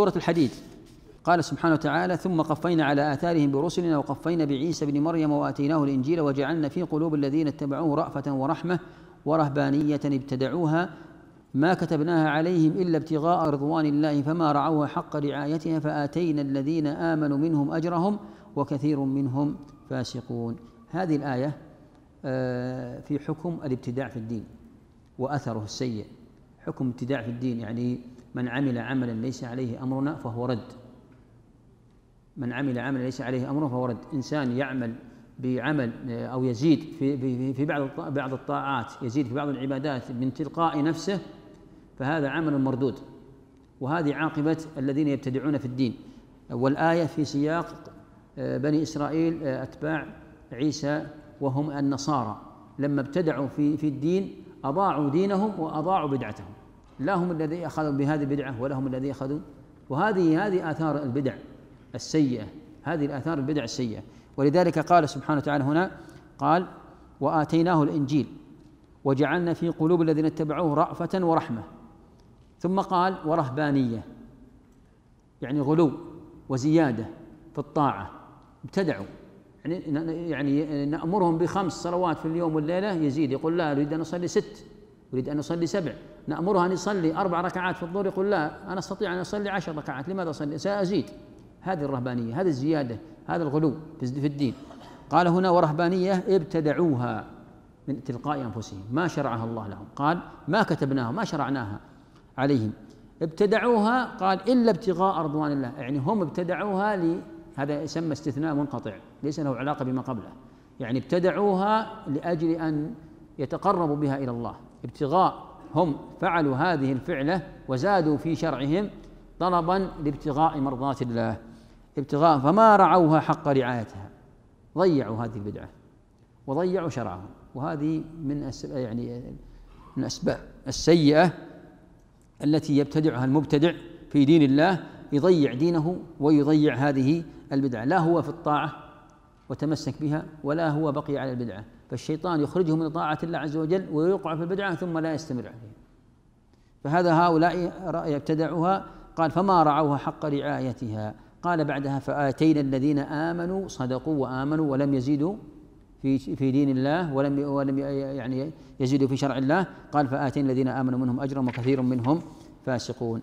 سورة الحديد. قال سبحانه وتعالى ثم قفينا على آثارهم برسلنا وقفينا بعيسى بن مريم وآتيناه الإنجيل وجعلنا في قلوب الذين اتبعوه رأفة ورحمة ورهبانية ابتدعوها ما كتبناها عليهم إلا ابتغاء رضوان الله فما رعوها حق رعايتها فآتينا الذين آمنوا منهم أجرهم وكثير منهم فاسقون. هذه الآية آه، في حكم الابتداع في الدين وأثره السيء. حكم ابتداع في الدين يعني من عمل عملا ليس عليه أمرنا فهو رد. من عمل عملا ليس عليه أمرنا فهو رد. إنسان يعمل بعمل آه، أو يزيد في في بعض بعض الطاعات يزيد في بعض العبادات من تلقاء نفسه فهذا عمل مردود. وهذه عاقبة الذين يبتدعون في الدين. والآية في سياق آه، بني إسرائيل آه، أتباع عيسى وهم النصارى. لما ابتدعوا في في الدين أضاعوا دينهم وأضاعوا بدعتهم. لا هم الذي أخذوا بهذه البدعة ولا هم الذي أخذوا. وهذه هذه آثار البدع السيئة. هذه الآثار البدع السيئة. ولذلك قال سبحانه وتعالى هنا قال وآتيناه الإنجيل وجعلنا في قلوب الذين اتبعوه رأفة ورحمة. ثم قال ورهبانية. يعني غلو وزيادة في الطاعة. ابتدعوا. يعني يعني نأمرهم بخمس صلوات في اليوم والليلة يزيد يقول لا أريد أن أصلي ست أريد أن أصلي سبع. نأمره أن يصلي أربع ركعات في الظهر يقول لا أنا أستطيع أن أصلي عشر ركعات لماذا أصلي؟ سأزيد. هذه الرهبانية هذه الزيادة هذا الغلو في الدين. قال هنا ورهبانية ابتدعوها من تلقاء أنفسهم. ما شرعها الله لهم. قال ما كتبناها ما شرعناها عليهم. ابتدعوها قال إلا ابتغاء رضوان الله. يعني هم ابتدعوها هذا يسمى استثناء منقطع ليس له علاقة بما قبله. يعني ابتدعوها لأجل أن يتقربوا بها إلى الله. ابتغاء هم فعلوا هذه الفعلة وزادوا في شرعهم طلبا لابتغاء مرضاة الله. ابتغاء فما رعوها حق رعايتها. ضيعوا هذه البدعة وضيعوا شرعهم. وهذه من يعني من الأسباب السيئة التي يبتدعها المبتدع في دين الله يضيع دينه ويضيع هذه البدعة. لا هو في الطاعة وتمسك بها ولا هو بقي على البدعة. فالشيطان يخرجه من طاعة الله عز وجل ويوقع في البدعة ثم لا يستمر عليها. فهذا هؤلاء ابتدعوها قال فما رعوها حق رعايتها. قال بعدها فآتينا الذين آمنوا صدقوا وآمنوا ولم يزيدوا في في دين الله ولم ولم يعني يزيدوا في شرع الله. قال فآتينا الذين آمنوا منهم أجرا وكثير منهم فاسقون.